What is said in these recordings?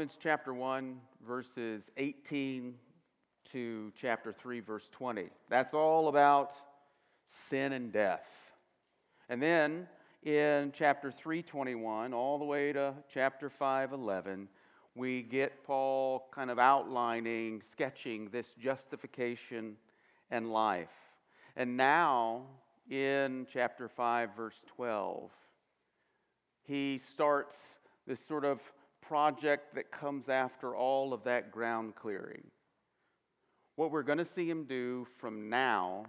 Romans chapter 1, verses 18 to chapter 3, verse 20. That's all about sin and death. And then in chapter 321 all the way to chapter 511 we get paul kind of outlining sketching this justification and life and now in chapter 5 verse 12 he starts this sort of project that comes after all of that ground clearing what we're going to see him do from now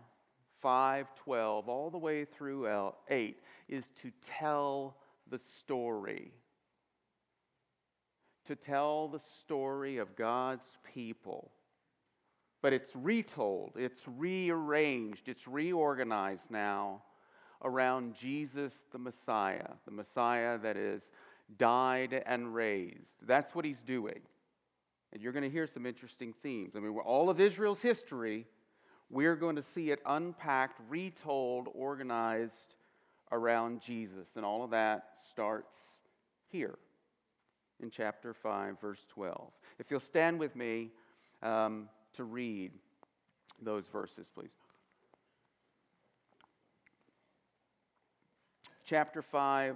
5:12 all the way through 8 is to tell the story. To tell the story of God's people. But it's retold, it's rearranged, it's reorganized now around Jesus the Messiah, the Messiah that is died and raised. That's what he's doing. And you're going to hear some interesting themes. I mean, all of Israel's history we're going to see it unpacked, retold, organized around Jesus. And all of that starts here in chapter 5, verse 12. If you'll stand with me um, to read those verses, please. Chapter 5,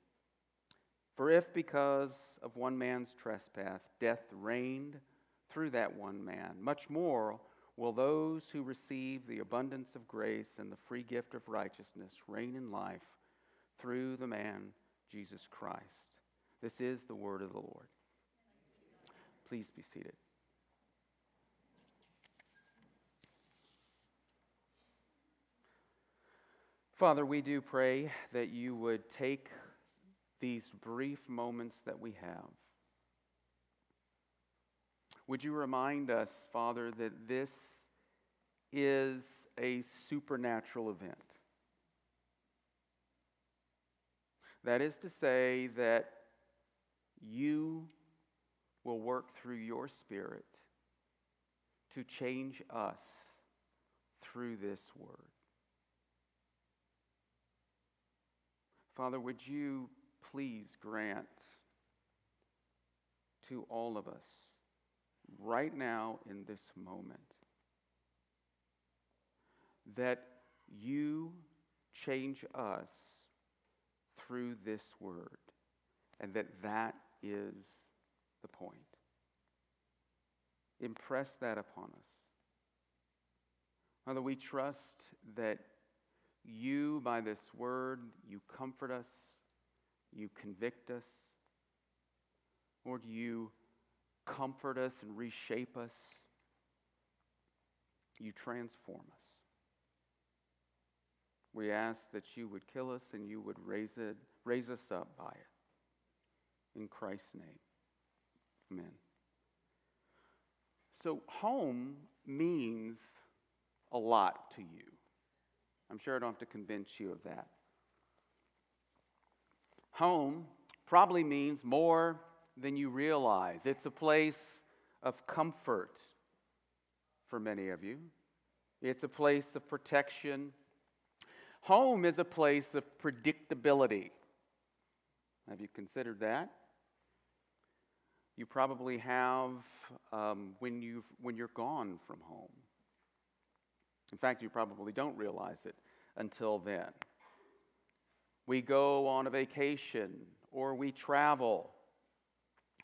For if because of one man's trespass death reigned through that one man, much more will those who receive the abundance of grace and the free gift of righteousness reign in life through the man Jesus Christ. This is the word of the Lord. Please be seated. Father, we do pray that you would take these brief moments that we have. Would you remind us, Father, that this is a supernatural event? That is to say, that you will work through your Spirit to change us through this word. Father, would you please grant to all of us right now in this moment that you change us through this word and that that is the point. Impress that upon us. Father, we trust that you, by this word, you comfort us you convict us. Lord, you comfort us and reshape us. You transform us. We ask that you would kill us and you would raise, it, raise us up by it. In Christ's name, amen. So, home means a lot to you. I'm sure I don't have to convince you of that. Home probably means more than you realize. It's a place of comfort for many of you, it's a place of protection. Home is a place of predictability. Have you considered that? You probably have um, when, you when you're gone from home. In fact, you probably don't realize it until then we go on a vacation or we travel.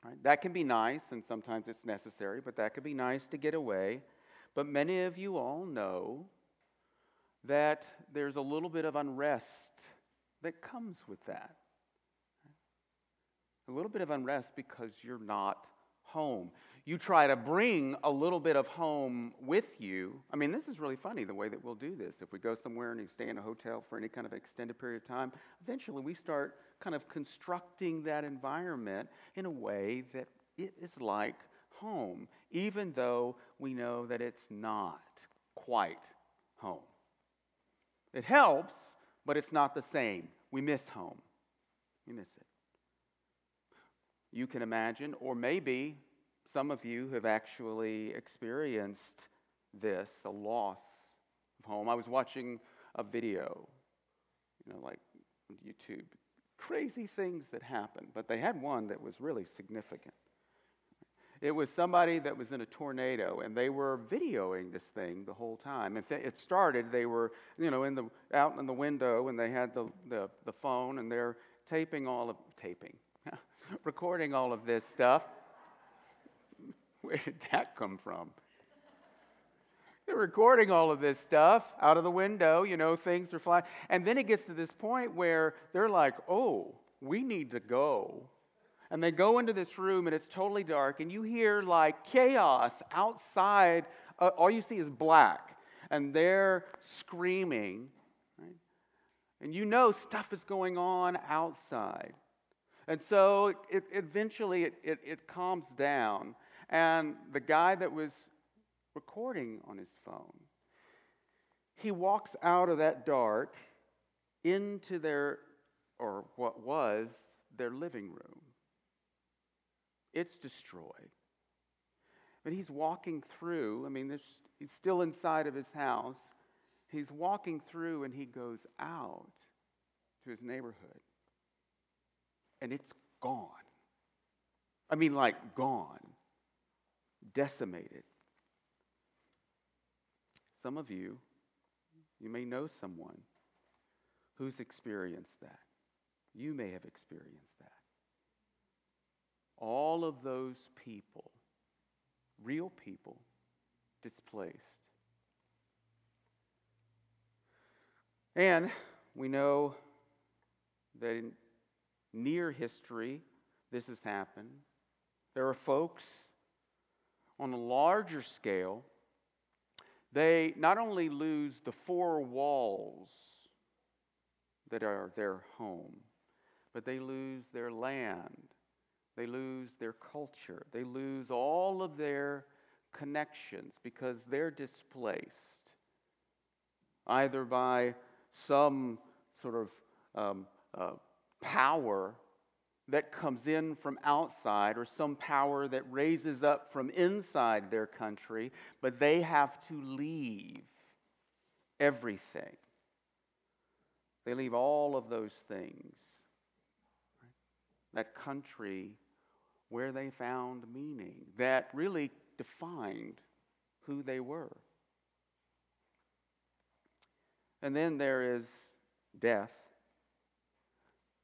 Right? That can be nice, and sometimes it's necessary, but that can be nice to get away. But many of you all know that there's a little bit of unrest that comes with that. A little bit of unrest because you're not home. You try to bring a little bit of home with you. I mean, this is really funny the way that we'll do this. If we go somewhere and you stay in a hotel for any kind of extended period of time, eventually we start kind of constructing that environment in a way that it is like home, even though we know that it's not quite home. It helps, but it's not the same. We miss home. We miss it. You can imagine, or maybe some of you have actually experienced this a loss of home. I was watching a video, you know, like YouTube, crazy things that happen, but they had one that was really significant. It was somebody that was in a tornado, and they were videoing this thing the whole time. If it started, they were, you know, in the out in the window, and they had the the, the phone, and they're taping all of taping, recording all of this stuff. Where did that come from? They're recording all of this stuff out of the window, you know, things are flying. And then it gets to this point where they're like, oh, we need to go. And they go into this room and it's totally dark, and you hear like chaos outside. Uh, all you see is black, and they're screaming. Right? And you know stuff is going on outside. And so it, eventually it, it, it calms down. And the guy that was recording on his phone, he walks out of that dark into their, or what was, their living room. It's destroyed. But he's walking through, I mean, he's still inside of his house. He's walking through and he goes out to his neighborhood. And it's gone. I mean, like gone decimated. Some of you, you may know someone who's experienced that. You may have experienced that. All of those people, real people, displaced. And we know that in near history, this has happened. There are folks on a larger scale, they not only lose the four walls that are their home, but they lose their land, they lose their culture, they lose all of their connections because they're displaced either by some sort of um, uh, power that comes in from outside or some power that raises up from inside their country, but they have to leave everything. They leave all of those things. That country where they found meaning, that really defined who they were. And then there is death.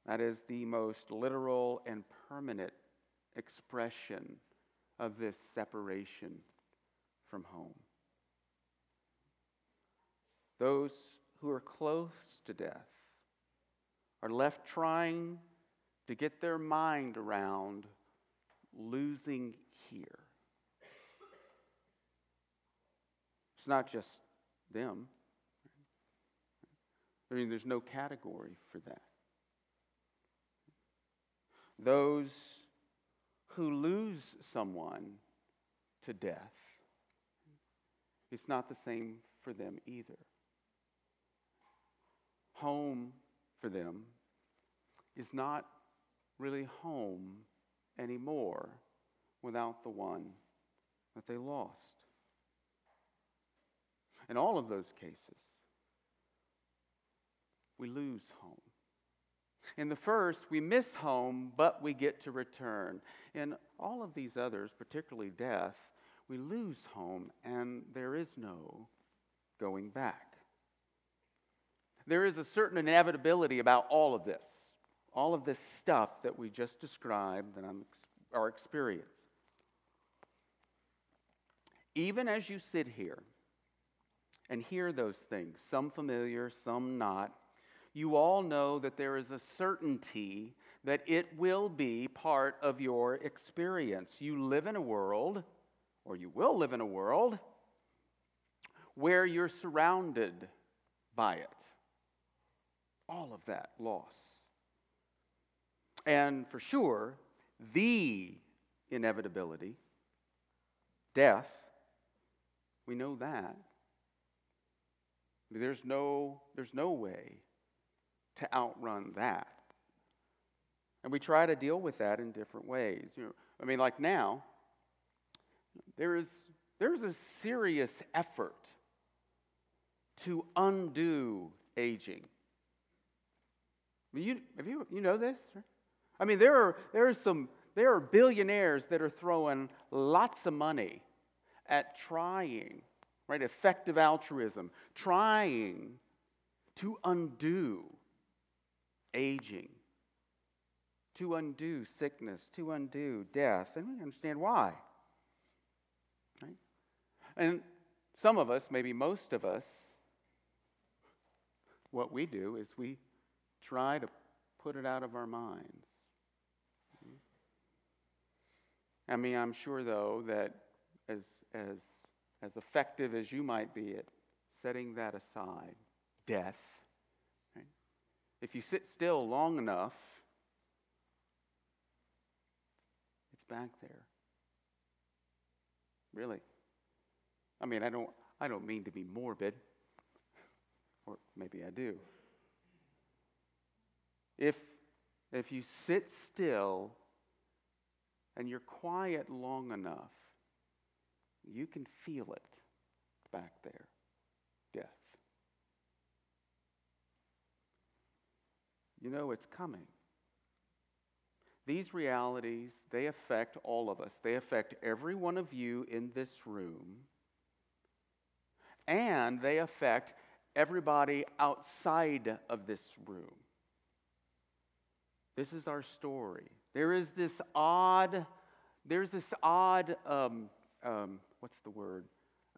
That is the most literal and permanent expression of this separation from home. Those who are close to death are left trying to get their mind around losing here. It's not just them. I mean, there's no category for that those who lose someone to death, it's not the same for them either. Home for them is not really home anymore without the one that they lost. In all of those cases, we lose home. In the first, we miss home, but we get to return. In all of these others, particularly death, we lose home and there is no going back. There is a certain inevitability about all of this, all of this stuff that we just described, that I'm, our experience. even as you sit here and hear those things, some familiar, some not, you all know that there is a certainty that it will be part of your experience. You live in a world, or you will live in a world, where you're surrounded by it. All of that loss. And for sure, the inevitability, death, we know that. There's no, there's no way to outrun that. And we try to deal with that in different ways. You know, I mean, like now, there is, there's a serious effort to undo aging. I mean, you, have you, you know this? I mean, there are, there, are some, there are billionaires that are throwing lots of money at trying, right, effective altruism, trying to undo aging, to undo sickness, to undo death. And we understand why. Right? And some of us, maybe most of us, what we do is we try to put it out of our minds. I mean, I'm sure, though, that as, as, as effective as you might be at setting that aside, death? If you sit still long enough, it's back there. Really. I mean, I don't, I don't mean to be morbid, or maybe I do. If, if you sit still and you're quiet long enough, you can feel it back there death. You know it's coming. These realities, they affect all of us. They affect every one of you in this room. And they affect everybody outside of this room. This is our story. There is this odd, there's this odd, um, um, what's the word?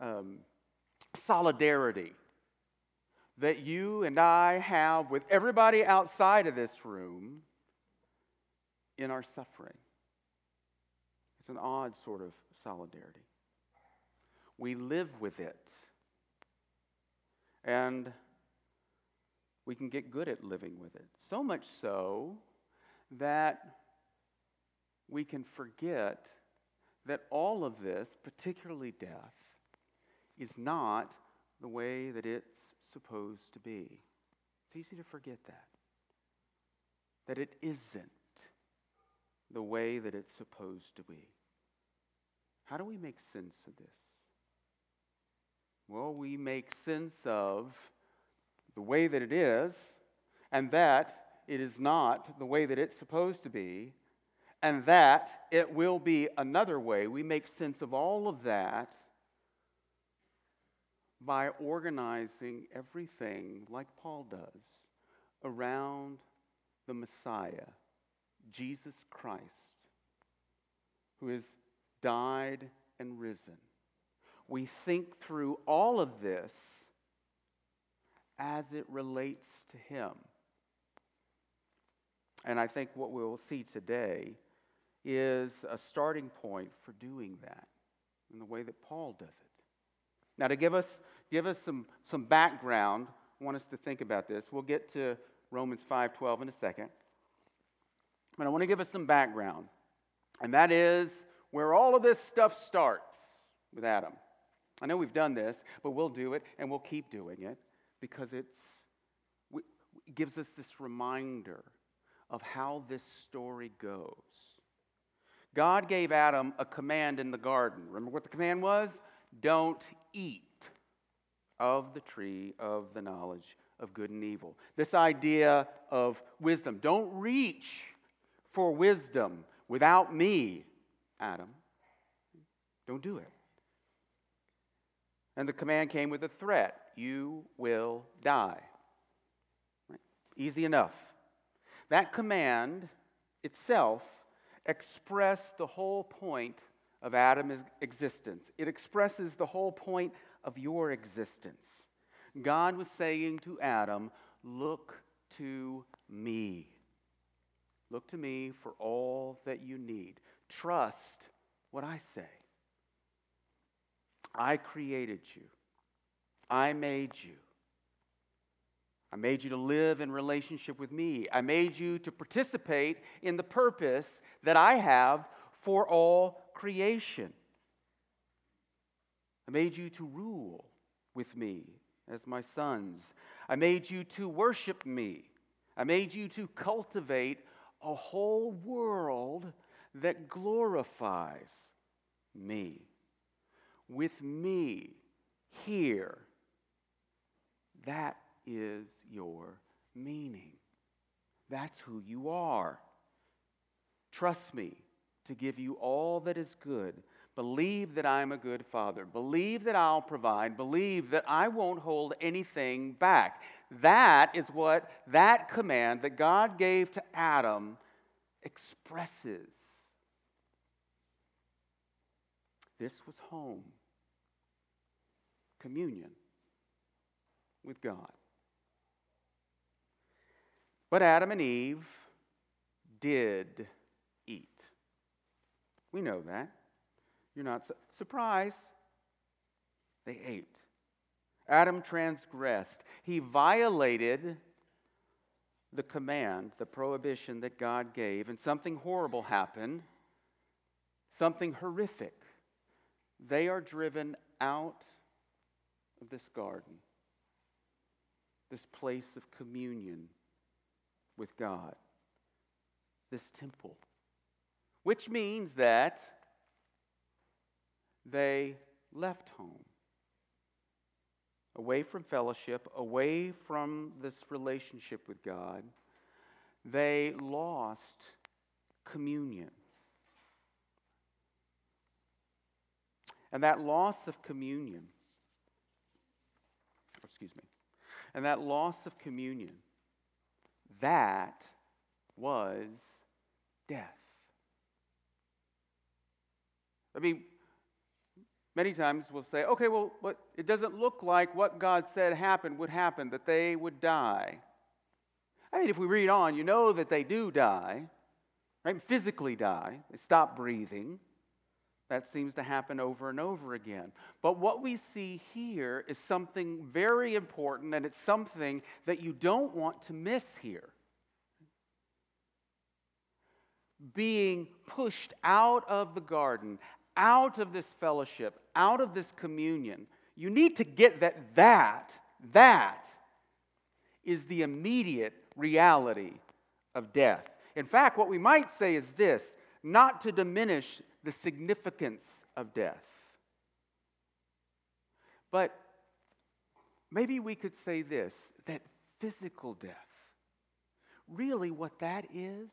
Um, solidarity that you and I have with everybody outside of this room in our suffering. It's an odd sort of solidarity. We live with it. And we can get good at living with it. So much so that we can forget that all of this, particularly death, is not the way that it's supposed to be. It's easy to forget that. That it isn't the way that it's supposed to be. How do we make sense of this? Well, we make sense of the way that it is, and that it is not the way that it's supposed to be, and that it will be another way. We make sense of all of that by organizing everything, like Paul does, around the Messiah, Jesus Christ, who has died and risen. We think through all of this as it relates to him. And I think what we'll see today is a starting point for doing that in the way that Paul does it. Now, to give us, give us some, some background, I want us to think about this. We'll get to Romans 5.12 in a second. But I want to give us some background. And that is where all of this stuff starts with Adam. I know we've done this, but we'll do it and we'll keep doing it because it's, it gives us this reminder of how this story goes. God gave Adam a command in the garden. Remember what the command was? Don't eat of the tree of the knowledge of good and evil. This idea of wisdom. Don't reach for wisdom without me, Adam. Don't do it. And the command came with a threat you will die. Right? Easy enough. That command itself expressed the whole point of Adam's existence. It expresses the whole point of your existence. God was saying to Adam, Look to me. Look to me for all that you need. Trust what I say. I created you, I made you. I made you to live in relationship with me. I made you to participate in the purpose that I have for all creation. I made you to rule with me as my sons. I made you to worship me. I made you to cultivate a whole world that glorifies me. With me here. That is your meaning. That's who you are. Trust me to give you all that is good. Believe that I'm a good father. Believe that I'll provide. Believe that I won't hold anything back. That is what that command that God gave to Adam expresses. This was home, communion with God. But Adam and Eve did eat. We know that. You're not su- surprised. They ate. Adam transgressed. He violated the command, the prohibition that God gave, and something horrible happened, something horrific. They are driven out of this garden, this place of communion with God, this temple, which means that they left home, away from fellowship, away from this relationship with God. They lost communion. And that loss of communion, excuse me, and that loss of communion that was death. I mean, many times we'll say, okay, well, what, it doesn't look like what God said happened would happen, that they would die. I mean, if we read on, you know that they do die, right? Physically die, they stop breathing. That seems to happen over and over again. But what we see here is something very important, and it's something that you don't want to miss here. Being pushed out of the garden, out of this fellowship, out of this communion, you need to get that that, that is the immediate reality of death. In fact, what we might say is this not to diminish the significance of death. But maybe we could say this that physical death, really what that is,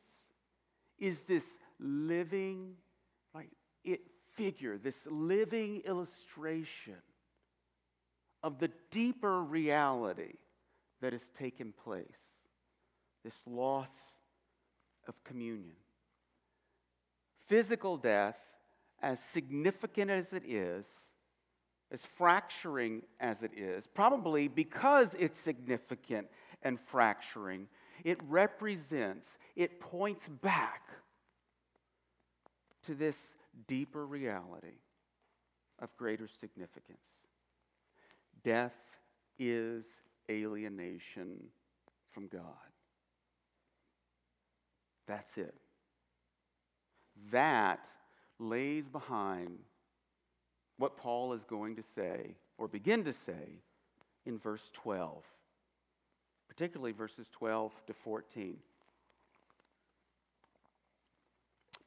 is this living, like it figure, this living illustration of the deeper reality that has taken place, this loss of communion. Physical death, as significant as it is, as fracturing as it is, probably because it's significant and fracturing, it represents, it points back to this deeper reality of greater significance. Death is alienation from God. That's it that lays behind what Paul is going to say, or begin to say, in verse 12, particularly verses 12 to 14.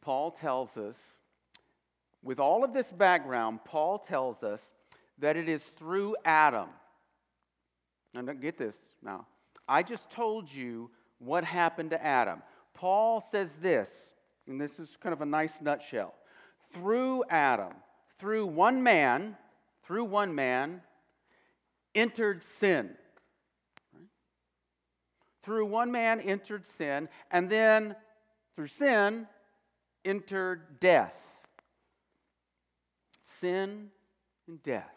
Paul tells us, with all of this background, Paul tells us that it is through Adam. And get this now. I just told you what happened to Adam. Paul says this and this is kind of a nice nutshell. Through Adam, through one man, through one man, entered sin. Through one man entered sin, and then through sin entered death. Sin and death.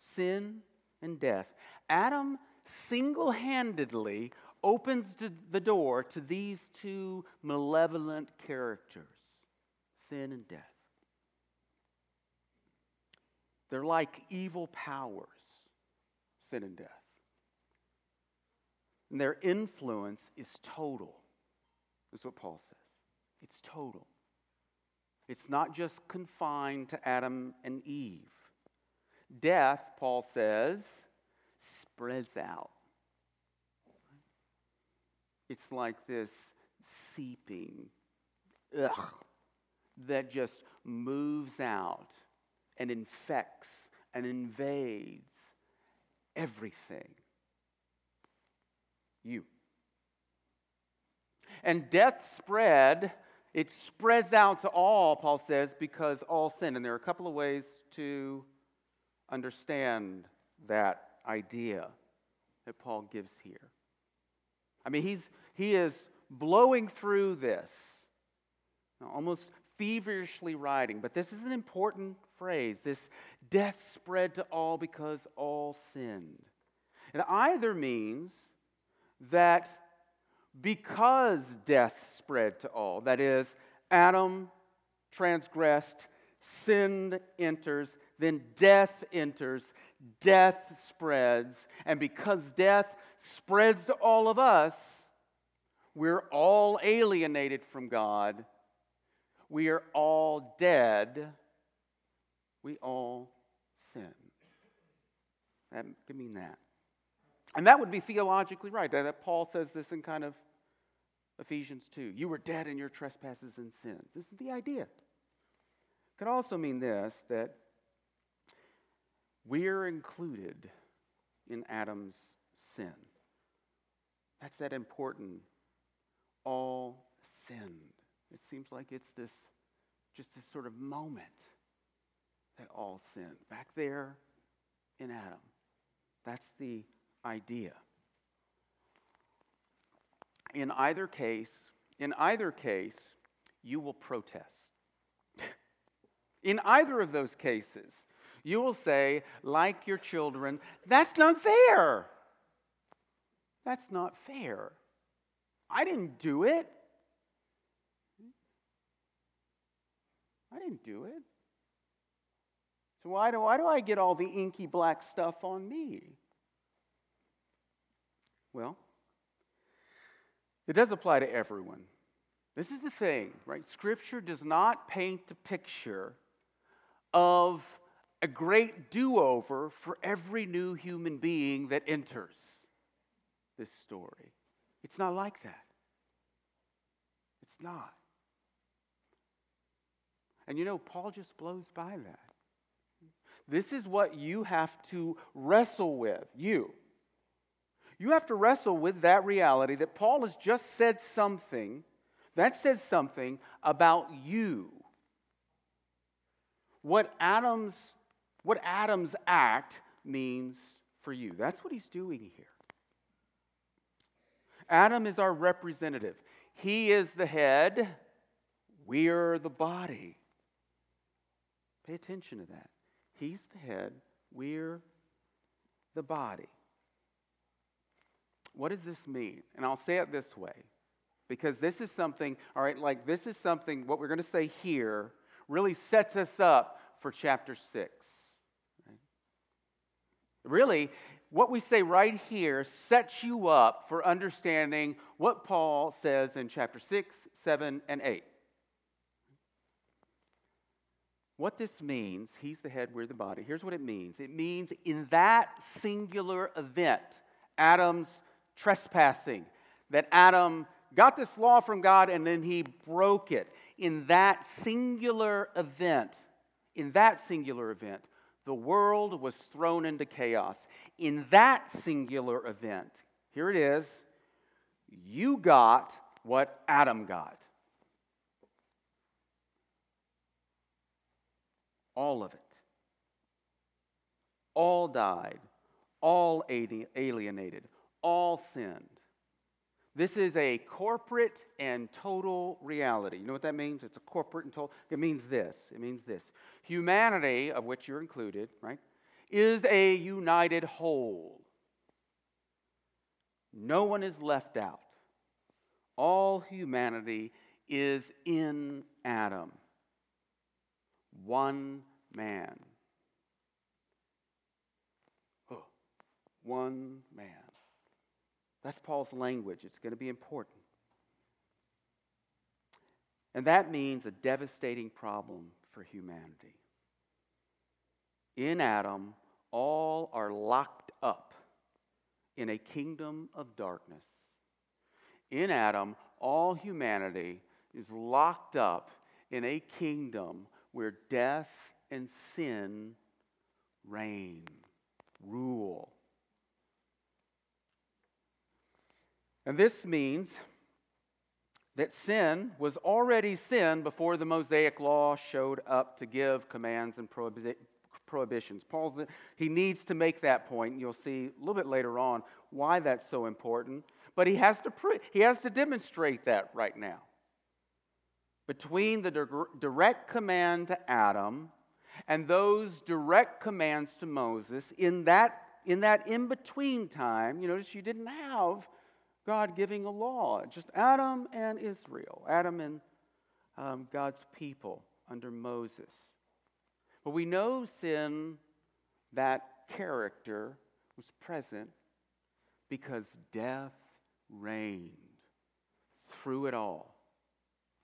Sin and death. Adam single handedly opens the door to these two malevolent characters sin and death. They're like evil powers, sin and death. And their influence is total, is what Paul says. It's total. It's not just confined to Adam and Eve. Death, Paul says, spreads out. It's like this seeping, ugh, that just moves out and infects and invades everything. You. And death spread, it spreads out to all, Paul says, because all sin. And there are a couple of ways to understand that idea that Paul gives here. I mean, he's, he is blowing through this, almost feverishly writing, but this is an important phrase this death spread to all because all sinned. It either means that because death spread to all, that is, Adam transgressed, sin enters, then death enters, death spreads, and because death spreads to all of us, we're all alienated from God. We are all dead. We all sin. That could mean that. And that would be theologically right. That Paul says this in kind of Ephesians 2. You were dead in your trespasses and sins. This is the idea. It could also mean this that we're included in Adam's sin. That's that important. All sinned. It seems like it's this just this sort of moment that all sinned. Back there in Adam. That's the idea. In either case, in either case, you will protest. in either of those cases, you will say, like your children, that's not fair. That's not fair. I didn't do it. I didn't do it. So why do, why do I get all the inky black stuff on me? Well, it does apply to everyone. This is the thing, right? Scripture does not paint a picture of a great do over for every new human being that enters this story. It's not like that. It's not. And you know, Paul just blows by that. This is what you have to wrestle with. You. You have to wrestle with that reality that Paul has just said something that says something about you. What Adam's what Adam's act means for you. That's what he's doing here. Adam is our representative. He is the head, we're the body. Pay attention to that. He's the head, we're the body. What does this mean? And I'll say it this way because this is something, all right, like this is something, what we're going to say here really sets us up for chapter 6. Really, what we say right here sets you up for understanding what Paul says in chapter 6, 7, and 8. What this means, he's the head, we're the body. Here's what it means it means in that singular event, Adam's trespassing, that Adam got this law from God and then he broke it. In that singular event, in that singular event, the world was thrown into chaos. In that singular event, here it is, you got what Adam got. All of it. All died. All alienated. All sinned. This is a corporate and total reality. You know what that means? It's a corporate and total. It means this. It means this. Humanity, of which you're included, right, is a united whole. No one is left out. All humanity is in Adam. One man. Oh, one man. That's Paul's language. It's going to be important. And that means a devastating problem for humanity. In Adam, all are locked up in a kingdom of darkness. In Adam, all humanity is locked up in a kingdom where death and sin reign, rule. And this means that sin was already sin before the Mosaic law showed up to give commands and prohibitions. Paul's he needs to make that point. You'll see a little bit later on why that's so important. But he has to pre- he has to demonstrate that right now. Between the direct command to Adam and those direct commands to Moses, in that in that in between time, you notice you didn't have God giving a law, just Adam and Israel, Adam and um, God's people under Moses. But we know sin, that character, was present because death reigned through it all.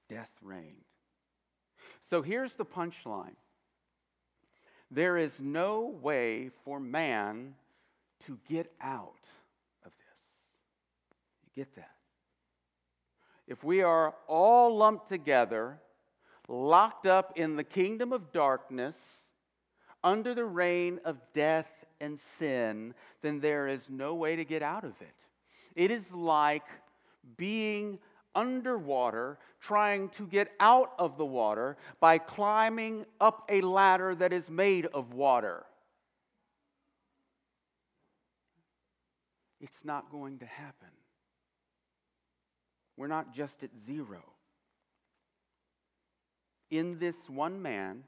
Death reigned. So here's the punchline there is no way for man to get out get that? If we are all lumped together, locked up in the kingdom of darkness, under the reign of death and sin, then there is no way to get out of it. It is like being underwater, trying to get out of the water by climbing up a ladder that is made of water. It's not going to happen. We're not just at zero. In this one man,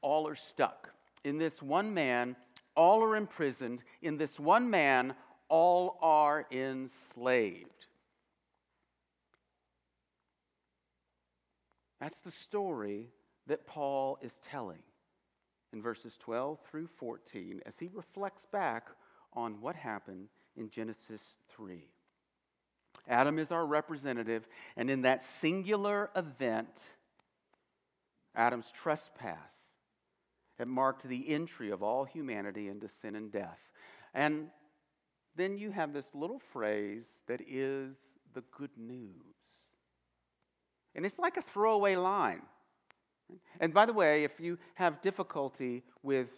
all are stuck. In this one man, all are imprisoned. In this one man, all are enslaved. That's the story that Paul is telling in verses 12 through 14 as he reflects back on what happened in Genesis 3. Adam is our representative, and in that singular event, Adam's trespass it marked the entry of all humanity into sin and death. And then you have this little phrase that is the good news. And it's like a throwaway line. And by the way, if you have difficulty with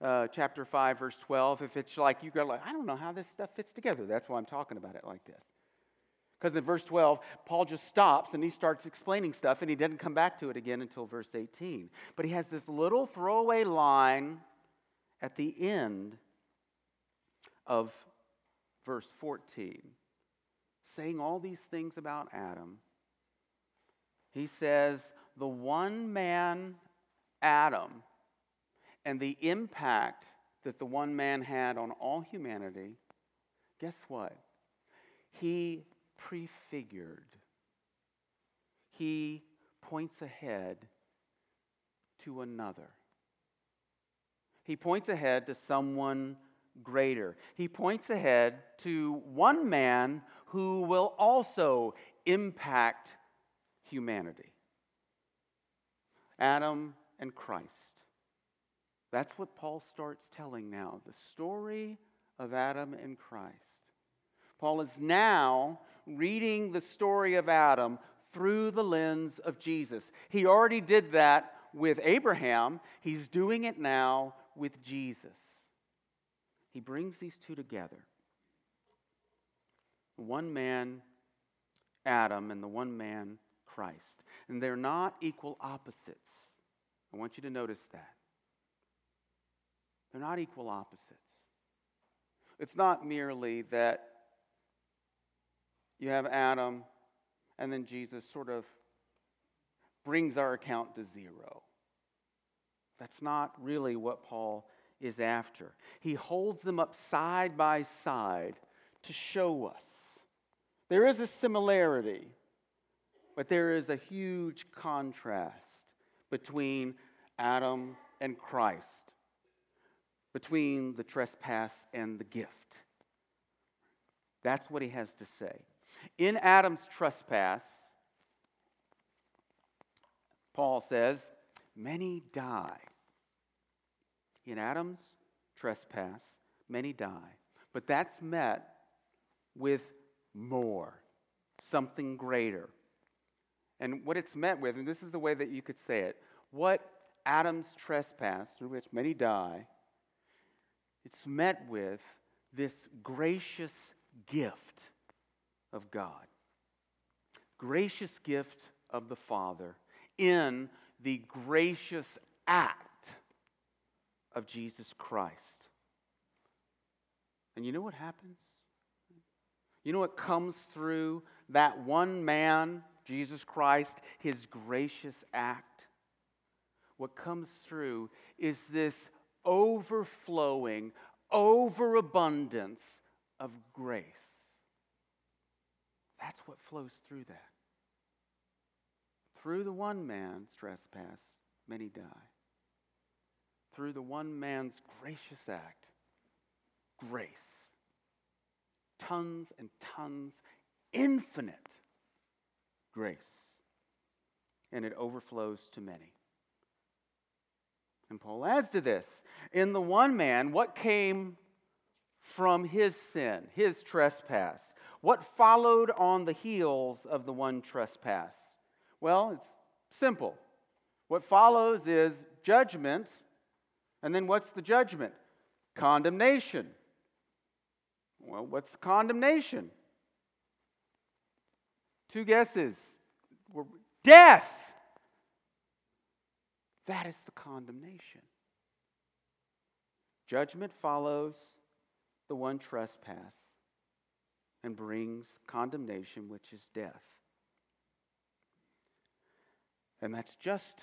uh, chapter 5, verse 12, if it's like you go like, I don't know how this stuff fits together, that's why I'm talking about it like this. Because in verse 12, Paul just stops and he starts explaining stuff and he doesn't come back to it again until verse 18. But he has this little throwaway line at the end of verse 14, saying all these things about Adam. He says, the one man, Adam, and the impact that the one man had on all humanity, guess what? He prefigured. He points ahead to another. He points ahead to someone greater. He points ahead to one man who will also impact humanity Adam and Christ. That's what Paul starts telling now the story of Adam and Christ. Paul is now reading the story of Adam through the lens of Jesus. He already did that with Abraham, he's doing it now with Jesus. He brings these two together. One man, Adam, and the one man, Christ. And they're not equal opposites. I want you to notice that. They're not equal opposites. It's not merely that you have Adam, and then Jesus sort of brings our account to zero. That's not really what Paul is after. He holds them up side by side to show us. There is a similarity, but there is a huge contrast between Adam and Christ, between the trespass and the gift. That's what he has to say. In Adam's trespass, Paul says, many die. In Adam's trespass, many die. But that's met with more, something greater. And what it's met with, and this is the way that you could say it, what Adam's trespass, through which many die, it's met with this gracious gift of God. Gracious gift of the Father in the gracious act of Jesus Christ. And you know what happens? You know what comes through that one man, Jesus Christ, his gracious act? What comes through is this overflowing, overabundance of grace. That's what flows through that. Through the one man's trespass, many die. Through the one man's gracious act, grace. Tons and tons, infinite grace. And it overflows to many. And Paul adds to this in the one man, what came from his sin, his trespass? What followed on the heels of the one trespass? Well, it's simple. What follows is judgment, and then what's the judgment? Condemnation. Well, what's condemnation? Two guesses. Death. That is the condemnation. Judgment follows the one trespass and brings condemnation, which is death. And that's just,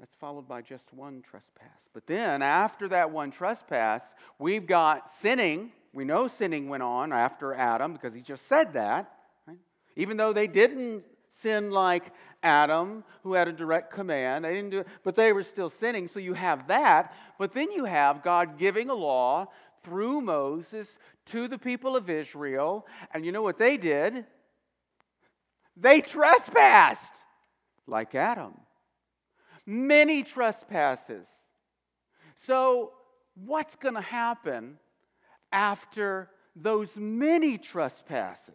that's followed by just one trespass. But then, after that one trespass, we've got sinning. We know sinning went on after Adam because he just said that. Right? Even though they didn't sin like Adam, who had a direct command, they didn't do it, but they were still sinning. So you have that. But then you have God giving a law through Moses to the people of Israel. And you know what they did? They trespassed like Adam. Many trespasses. So, what's going to happen after those many trespasses?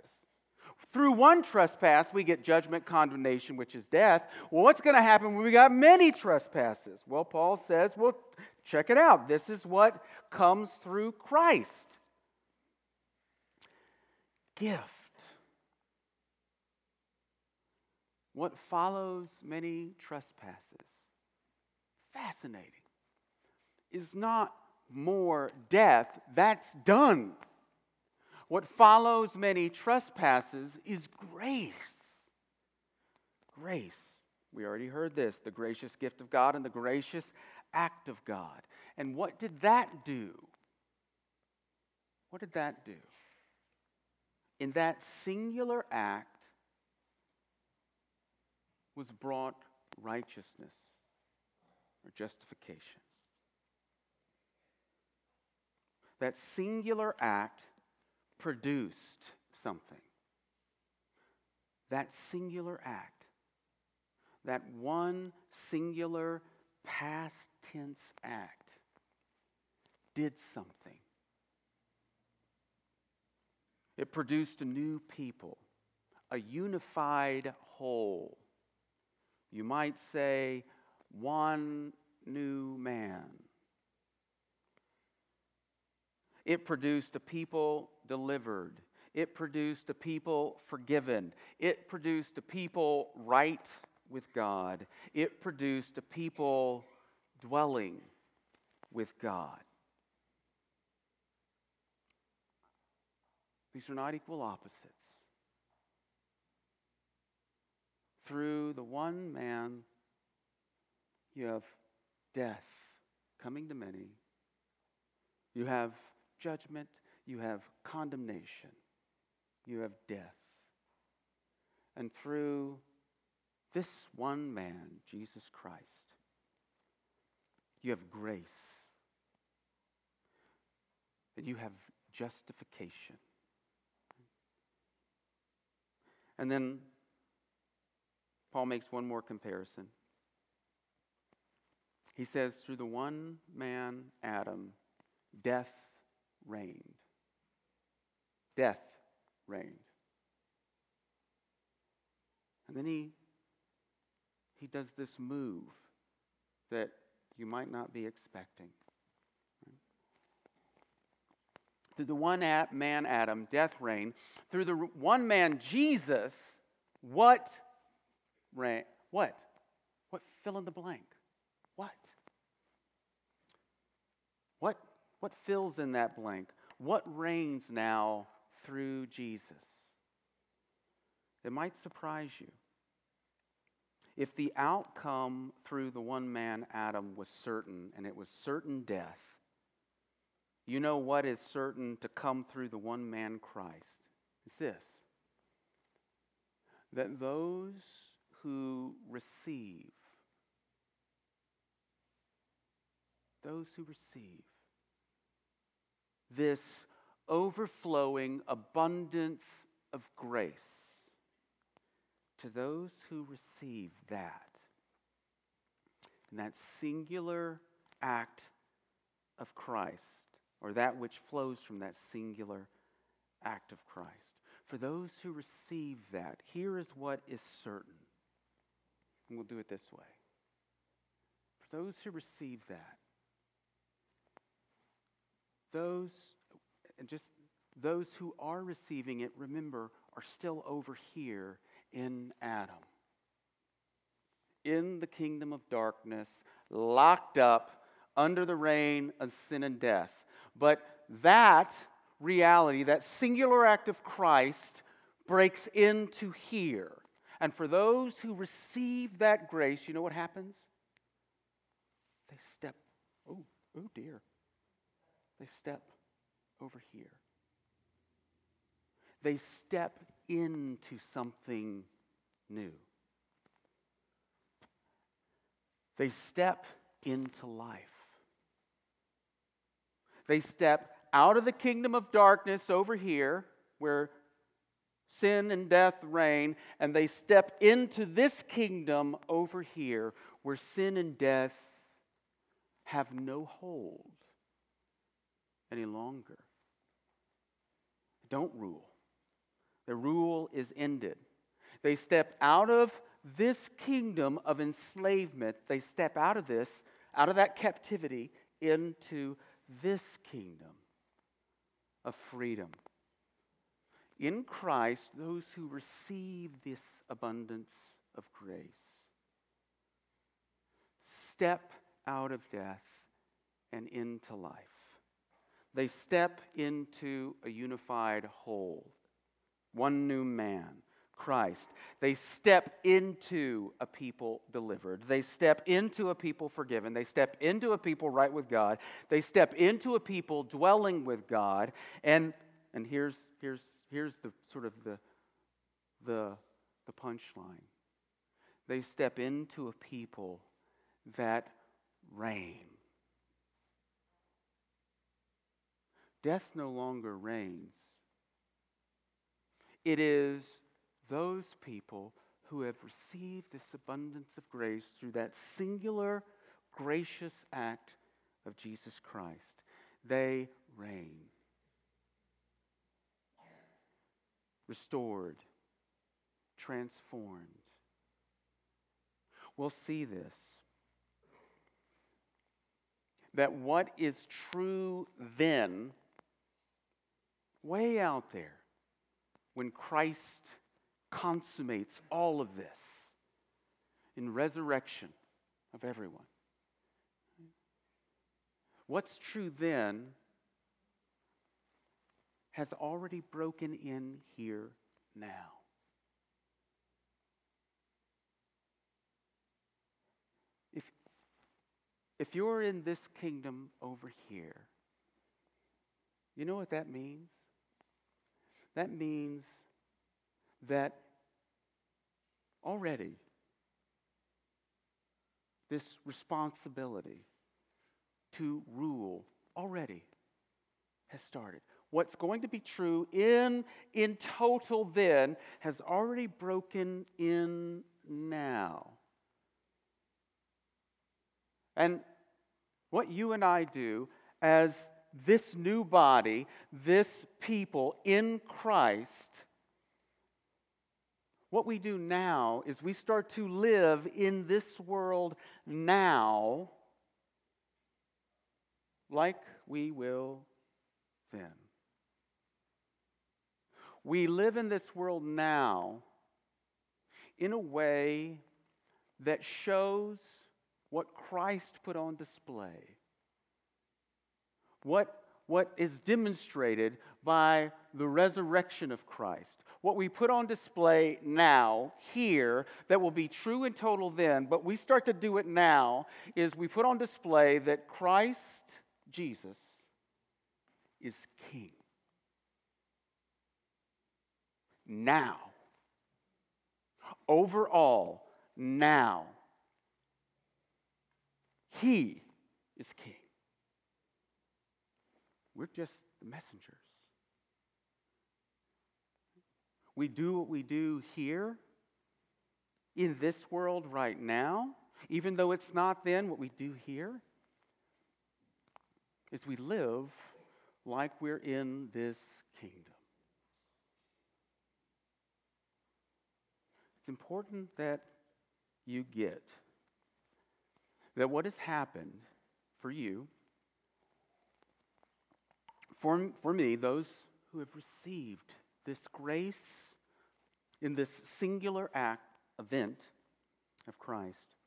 Through one trespass, we get judgment, condemnation, which is death. Well, what's going to happen when we got many trespasses? Well, Paul says, well, check it out. This is what comes through Christ gift. what follows many trespasses, fascinating, is not more death, that's done. What follows many trespasses is grace. Grace. We already heard this the gracious gift of God and the gracious act of God. And what did that do? What did that do? In that singular act, was brought righteousness or justification. That singular act produced something. That singular act, that one singular past tense act, did something. It produced a new people, a unified whole you might say, one new man. It produced a people delivered. It produced a people forgiven. It produced a people right with God. It produced a people dwelling with God. These are not equal opposites. through the one man, you have death coming to many. You have judgment. You have condemnation. You have death. And through this one man, Jesus Christ, you have grace. And you have justification. And then Paul makes one more comparison. He says, through the one man, Adam, death reigned. Death reigned. And then he, he does this move that you might not be expecting. Through the one man, Adam, death reigned. Through the one man, Jesus, what reign? What? What? Fill in the blank. What? What, what fills in that blank? What reigns now through Jesus? It might surprise you. If the outcome through the one man, Adam, was certain, and it was certain death, you know what is certain to come through the one man, Christ? It's this that those who receive, those who receive this overflowing abundance of grace, to those who receive that, and that singular act of Christ, or that which flows from that singular act of Christ. For those who receive that, here is what is certain and we'll do it this way. For those who receive that, those, and just those who are receiving it, remember, are still over here in Adam, in the kingdom of darkness, locked up under the reign of sin and death. But that reality, that singular act of Christ, breaks into here. And for those who receive that grace, you know what happens? They step, oh, oh dear. They step over here. They step into something new. They step into life. They step out of the kingdom of darkness over here, where sin and death reign, and they step into this kingdom over here where sin and death have no hold any longer. Don't rule. The rule is ended. They step out of this kingdom of enslavement, they step out of this, out of that captivity, into this kingdom of freedom in Christ those who receive this abundance of grace step out of death and into life. They step into a unified whole, one new man, Christ. They step into a people delivered. They step into a people forgiven. They step into a people right with God. They step into a people dwelling with God. And, and here's, here's here's the sort of the, the, the punchline. They step into a people that reign. Death no longer reigns. It is those people who have received this abundance of grace through that singular, gracious act of Jesus Christ. They reign. restored, transformed. We'll see this. That what is true then, way out there, when Christ consummates all of this in resurrection of everyone. What's true then has already broken in here now. If, if you're in this kingdom over here, you know what that means? That means that already this responsibility to rule already has started. What's going to be true in, in total then has already broken in now. And what you and I do as this new body, this people in Christ, what we do now is we start to live in this world now like we will then. We live in this world now in a way that shows what Christ put on display, what, what is demonstrated by the resurrection of Christ. What we put on display now, here, that will be true and total then, but we start to do it now, is we put on display that Christ, Jesus, is King. Now. Overall, now. He is king. We're just the messengers. We do what we do here in this world right now, even though it's not then what we do here, is we live like we're in this kingdom. It's important that you get that what has happened for you, for, for me, those who have received this grace in this singular act, event of Christ,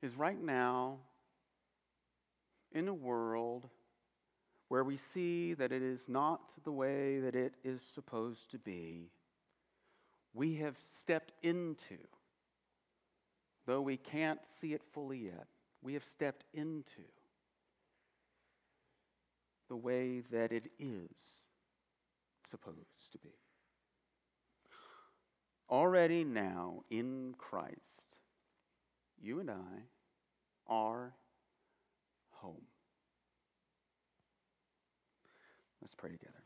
is right now in a world where we see that it is not the way that it is supposed to be, we have stepped into though we can't see it fully yet, we have stepped into the way that it is supposed to be. Already now in Christ, you and I are home. Let's pray together.